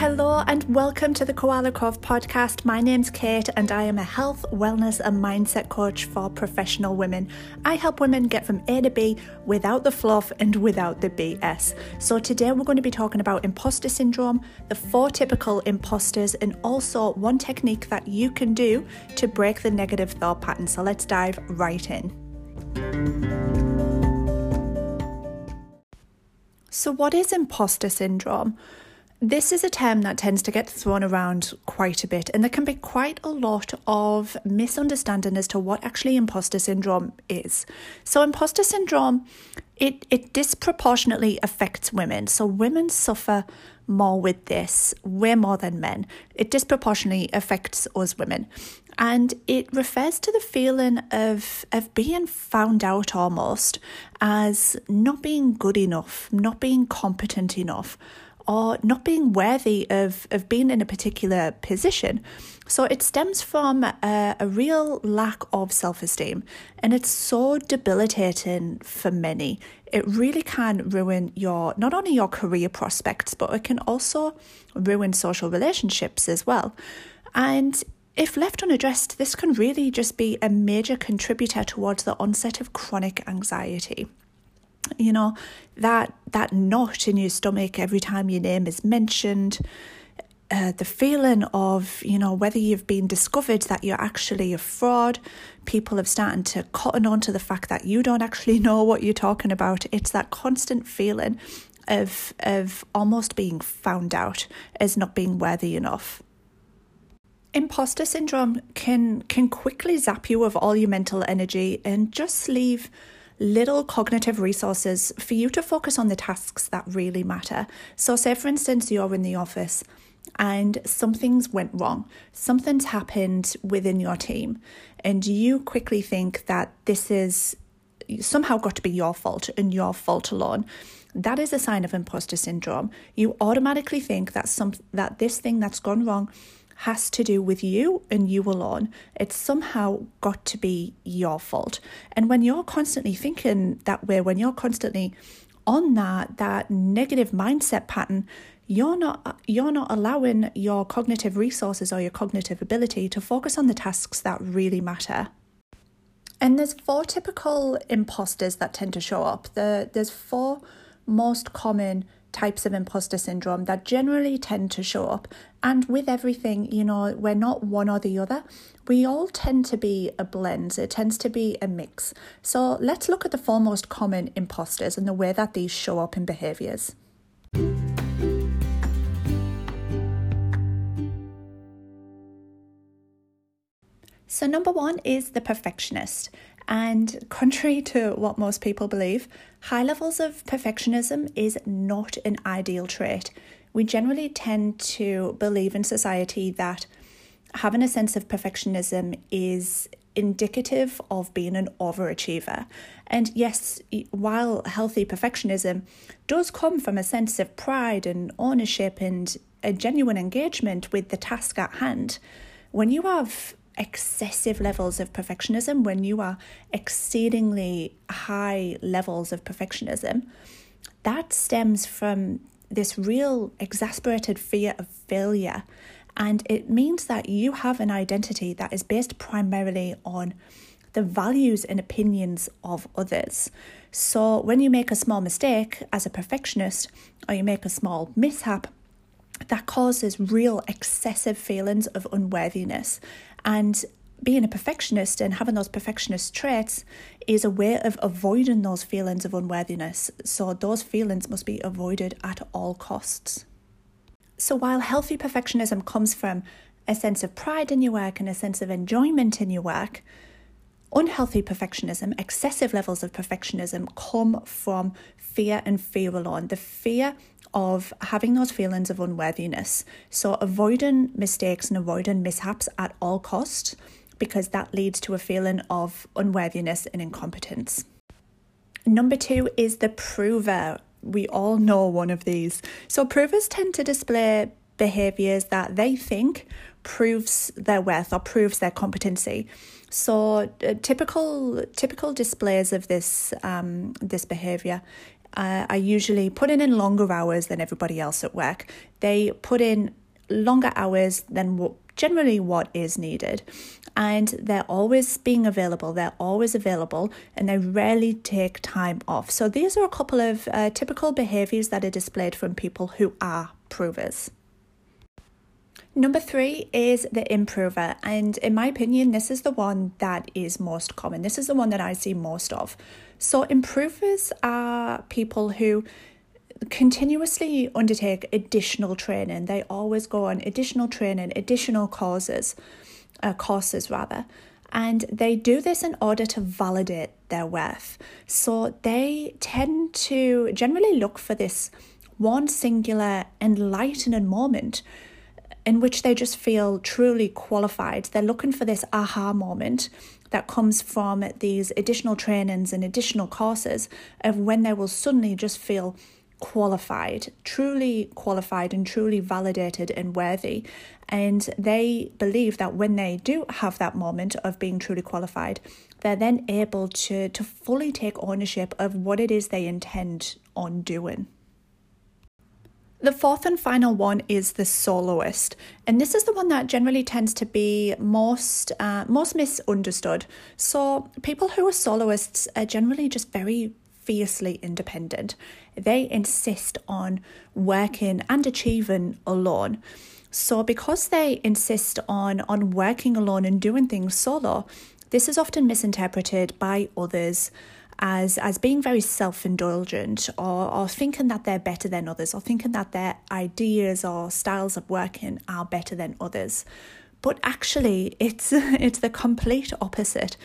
Hello and welcome to the Koala Cove podcast. My name's Kate and I am a health, wellness, and mindset coach for professional women. I help women get from A to B without the fluff and without the BS. So today we're going to be talking about imposter syndrome, the four typical imposters, and also one technique that you can do to break the negative thought pattern. So let's dive right in. So, what is imposter syndrome? This is a term that tends to get thrown around quite a bit, and there can be quite a lot of misunderstanding as to what actually imposter syndrome is. So, imposter syndrome it, it disproportionately affects women. So, women suffer more with this, way more than men. It disproportionately affects us women. And it refers to the feeling of, of being found out almost as not being good enough, not being competent enough or not being worthy of, of being in a particular position. So it stems from a, a real lack of self esteem, and it's so debilitating for many. It really can ruin your not only your career prospects, but it can also ruin social relationships as well. And if left unaddressed, this can really just be a major contributor towards the onset of chronic anxiety you know that that knot in your stomach every time your name is mentioned uh, the feeling of you know whether you've been discovered that you're actually a fraud people have started to cotton on to the fact that you don't actually know what you're talking about. It's that constant feeling of of almost being found out as not being worthy enough. Imposter syndrome can can quickly zap you of all your mental energy and just leave little cognitive resources for you to focus on the tasks that really matter. So, say for instance, you're in the office and something's went wrong, something's happened within your team, and you quickly think that this is somehow got to be your fault and your fault alone. That is a sign of imposter syndrome. You automatically think that some that this thing that's gone wrong has to do with you and you alone. It's somehow got to be your fault. And when you're constantly thinking that way, when you're constantly on that that negative mindset pattern, you're not you're not allowing your cognitive resources or your cognitive ability to focus on the tasks that really matter. And there's four typical imposters that tend to show up. The, there's four most common types of imposter syndrome that generally tend to show up. And with everything, you know, we're not one or the other. We all tend to be a blend, it tends to be a mix. So let's look at the four most common imposters and the way that these show up in behaviors. So, number one is the perfectionist. And contrary to what most people believe, high levels of perfectionism is not an ideal trait. We generally tend to believe in society that having a sense of perfectionism is indicative of being an overachiever. And yes, while healthy perfectionism does come from a sense of pride and ownership and a genuine engagement with the task at hand, when you have excessive levels of perfectionism, when you are exceedingly high levels of perfectionism, that stems from this real exasperated fear of failure. And it means that you have an identity that is based primarily on the values and opinions of others. So when you make a small mistake as a perfectionist, or you make a small mishap, that causes real excessive feelings of unworthiness. And being a perfectionist and having those perfectionist traits is a way of avoiding those feelings of unworthiness. So, those feelings must be avoided at all costs. So, while healthy perfectionism comes from a sense of pride in your work and a sense of enjoyment in your work, unhealthy perfectionism, excessive levels of perfectionism come from fear and fear alone. The fear of having those feelings of unworthiness. So, avoiding mistakes and avoiding mishaps at all costs, because that leads to a feeling of unworthiness and incompetence. Number two is the prover. We all know one of these. So, provers tend to display behaviors that they think proves their worth or proves their competency. So uh, typical typical displays of this um, this behavior uh, are usually putting in longer hours than everybody else at work. They put in longer hours than what generally what is needed. And they're always being available, they're always available, and they rarely take time off. So, these are a couple of uh, typical behaviors that are displayed from people who are provers. Number three is the improver, and in my opinion, this is the one that is most common. This is the one that I see most of. So, improvers are people who continuously undertake additional training. They always go on additional training, additional courses, uh, courses rather, and they do this in order to validate their worth. So they tend to generally look for this one singular enlightening moment in which they just feel truly qualified. They're looking for this aha moment that comes from these additional trainings and additional courses of when they will suddenly just feel qualified, truly qualified and truly validated and worthy. And they believe that when they do have that moment of being truly qualified, they're then able to, to fully take ownership of what it is they intend on doing. The fourth and final one is the soloist, and this is the one that generally tends to be most uh, most misunderstood. So people who are soloists are generally just very fiercely independent. They insist on working and achieving alone. So because they insist on on working alone and doing things solo, this is often misinterpreted by others as as being very self-indulgent or, or thinking that they're better than others or thinking that their ideas or styles of working are better than others but actually it's it's the complete opposite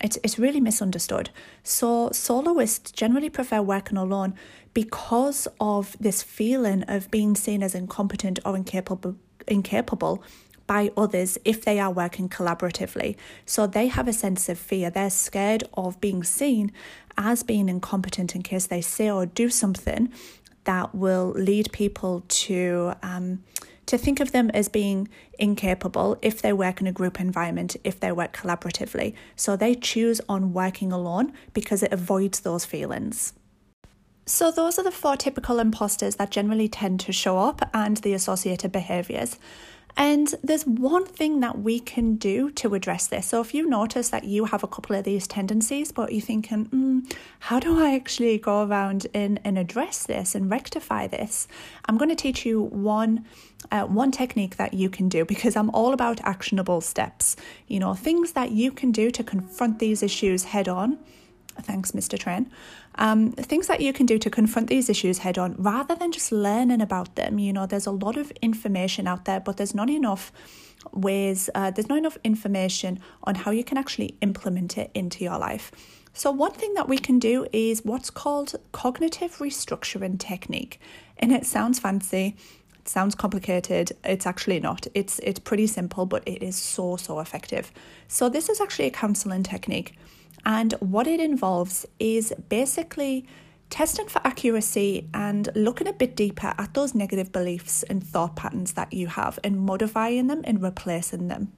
it's, it's really misunderstood so soloists generally prefer working alone because of this feeling of being seen as incompetent or incapable incapable by others if they are working collaboratively. So they have a sense of fear. They're scared of being seen as being incompetent in case they say or do something that will lead people to um, to think of them as being incapable if they work in a group environment, if they work collaboratively. So they choose on working alone because it avoids those feelings. So, those are the four typical imposters that generally tend to show up and the associated behaviours. And there's one thing that we can do to address this. So, if you notice that you have a couple of these tendencies, but you're thinking, mm, how do I actually go around and, and address this and rectify this? I'm going to teach you one. Uh, one technique that you can do because I'm all about actionable steps, you know, things that you can do to confront these issues head on Thanks, Mr. Train. Um, things that you can do to confront these issues head on rather than just learning about them. You know, there's a lot of information out there, but there's not enough ways, uh, there's not enough information on how you can actually implement it into your life. So, one thing that we can do is what's called cognitive restructuring technique. And it sounds fancy, it sounds complicated. It's actually not. It's it's pretty simple, but it is so so effective. So this is actually a counseling technique and what it involves is basically testing for accuracy and looking a bit deeper at those negative beliefs and thought patterns that you have and modifying them and replacing them.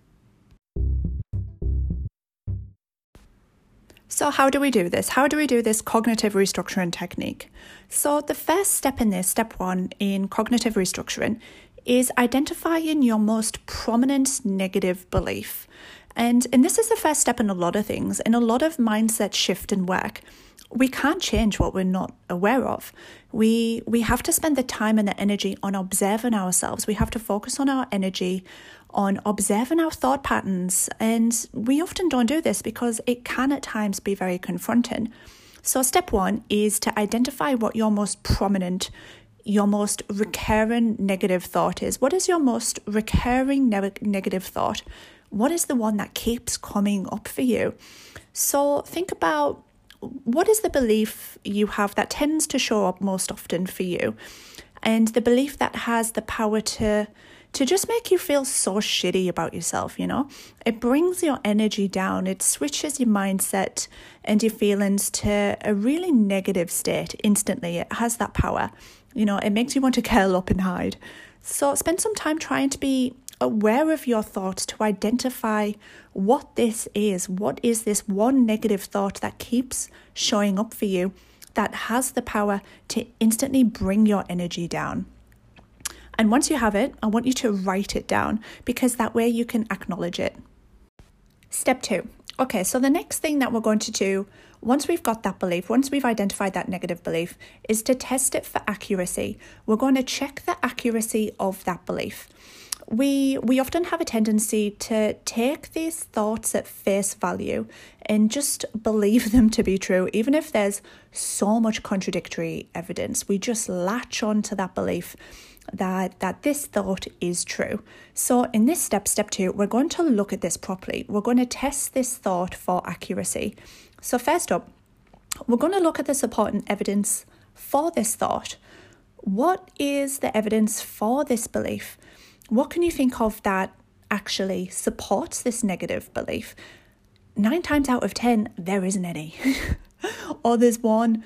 So, how do we do this? How do we do this cognitive restructuring technique? So, the first step in this, step one in cognitive restructuring, is identifying your most prominent negative belief. And, and this is the first step in a lot of things, in a lot of mindset shift and work. We can't change what we're not aware of. We we have to spend the time and the energy on observing ourselves. We have to focus on our energy on observing our thought patterns. And we often don't do this because it can at times be very confronting. So, step one is to identify what your most prominent, your most recurring negative thought is. What is your most recurring ne- negative thought? What is the one that keeps coming up for you? So think about what is the belief you have that tends to show up most often for you, and the belief that has the power to to just make you feel so shitty about yourself, you know? It brings your energy down, it switches your mindset and your feelings to a really negative state instantly. It has that power. You know, it makes you want to curl up and hide. So spend some time trying to be aware of your thoughts to identify what this is. What is this one negative thought that keeps showing up for you that has the power to instantly bring your energy down. And once you have it, I want you to write it down because that way you can acknowledge it. Step two. Okay, so the next thing that we're going to do once we've got that belief, once we've identified that negative belief, is to test it for accuracy. We're going to check the accuracy of that belief we we often have a tendency to take these thoughts at face value and just believe them to be true even if there's so much contradictory evidence. We just latch on to that belief that that this thought is true. So in this step step 2 we're going to look at this properly. We're going to test this thought for accuracy. So first up we're going to look at the supporting evidence for this thought. What is the evidence for this belief what can you think of that actually supports this negative belief? Nine times out of ten, there isn't any. or there's one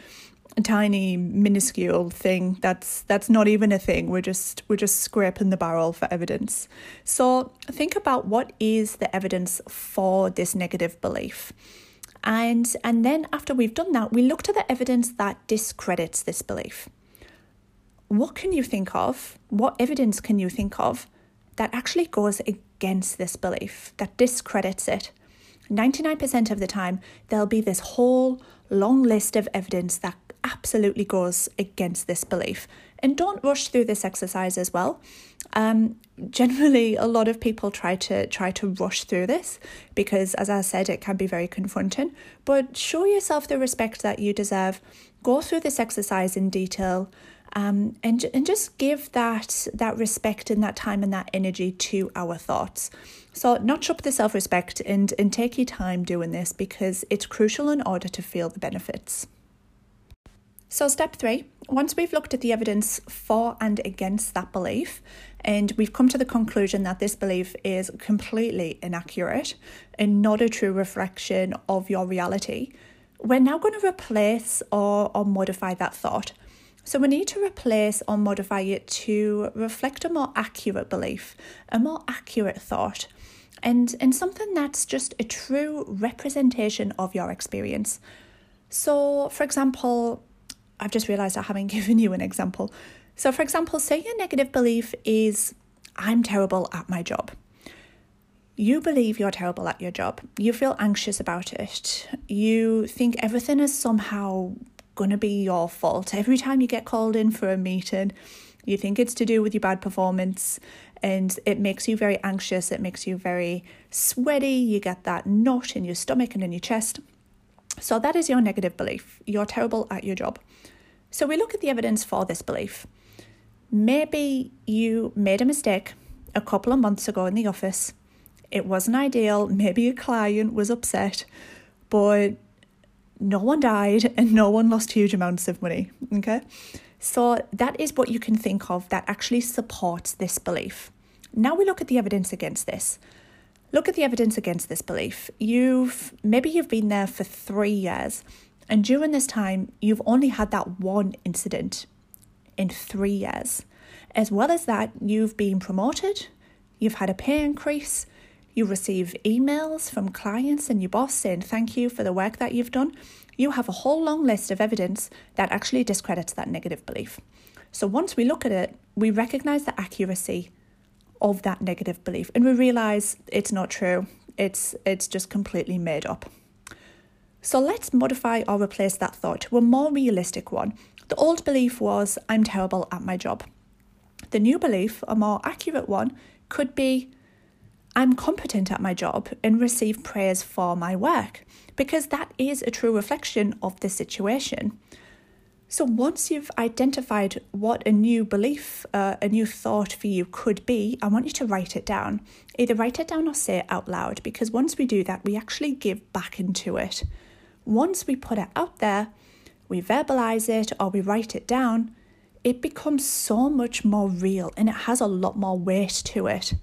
tiny minuscule thing that's that's not even a thing we're just we're just scraping the barrel for evidence so think about what is the evidence for this negative belief and and then after we've done that we look to the evidence that discredits this belief what can you think of? What evidence can you think of that actually goes against this belief, that discredits it? 99% of the time, there'll be this whole long list of evidence that absolutely goes against this belief. And don't rush through this exercise as well. Um, generally, a lot of people try to try to rush through this because, as I said, it can be very confronting. But show yourself the respect that you deserve. Go through this exercise in detail um, and and just give that that respect and that time and that energy to our thoughts. So notch up the self respect and and take your time doing this because it's crucial in order to feel the benefits. So step three, once we've looked at the evidence for and against that belief, and we've come to the conclusion that this belief is completely inaccurate and not a true reflection of your reality, we're now going to replace or, or modify that thought. So we need to replace or modify it to reflect a more accurate belief, a more accurate thought, and, and something that's just a true representation of your experience. So, for example, I've just realized I haven't given you an example. So, for example, say your negative belief is, I'm terrible at my job. You believe you're terrible at your job. You feel anxious about it. You think everything is somehow going to be your fault. Every time you get called in for a meeting, you think it's to do with your bad performance and it makes you very anxious, it makes you very sweaty, you get that knot in your stomach and in your chest. So that is your negative belief. You're terrible at your job. So we look at the evidence for this belief. Maybe you made a mistake a couple of months ago in the office. It wasn't ideal. Maybe a client was upset, but no one died and no one lost huge amounts of money. Okay. So that is what you can think of that actually supports this belief. Now we look at the evidence against this. Look at the evidence against this belief. You've maybe you've been there for three years, and during this time, you've only had that one incident in three years. As well as that, you've been promoted, you've had a pay increase, you receive emails from clients and your boss saying thank you for the work that you've done, you have a whole long list of evidence that actually discredits that negative belief. So once we look at it, we recognize the accuracy of that negative belief and we realize it's not true. It's it's just completely made up. So let's modify or replace that thought to a more realistic one. The old belief was I'm terrible at my job. The new belief, a more accurate one, could be I'm competent at my job and receive praise for my work because that is a true reflection of the situation. So, once you've identified what a new belief, uh, a new thought for you could be, I want you to write it down. Either write it down or say it out loud because once we do that, we actually give back into it. Once we put it out there, we verbalize it or we write it down, it becomes so much more real and it has a lot more weight to it.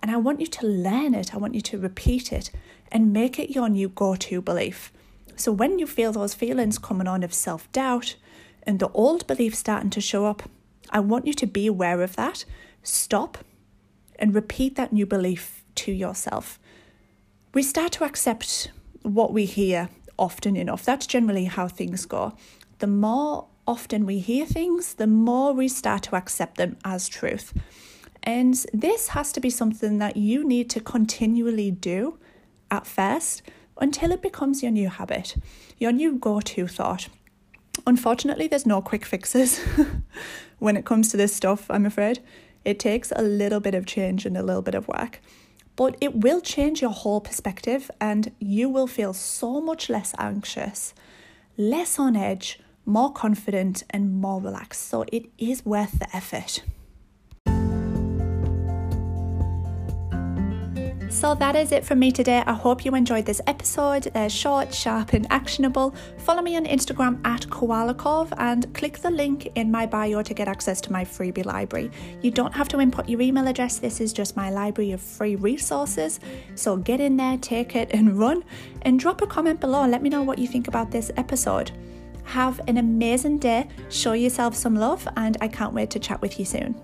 And I want you to learn it, I want you to repeat it and make it your new go to belief. So when you feel those feelings coming on of self doubt and the old belief starting to show up, I want you to be aware of that, stop, and repeat that new belief to yourself. We start to accept what we hear often enough. That's generally how things go. the more often we hear things, the more we start to accept them as truth. And this has to be something that you need to continually do at first until it becomes your new habit, your new go to thought. Unfortunately, there's no quick fixes when it comes to this stuff, I'm afraid. It takes a little bit of change and a little bit of work, but it will change your whole perspective and you will feel so much less anxious, less on edge, more confident, and more relaxed. So it is worth the effort. So that is it from me today. I hope you enjoyed this episode. They're short, sharp, and actionable. Follow me on Instagram at Koala Cove and click the link in my bio to get access to my freebie library. You don't have to input your email address, this is just my library of free resources. So get in there, take it, and run. And drop a comment below. And let me know what you think about this episode. Have an amazing day, show yourself some love, and I can't wait to chat with you soon.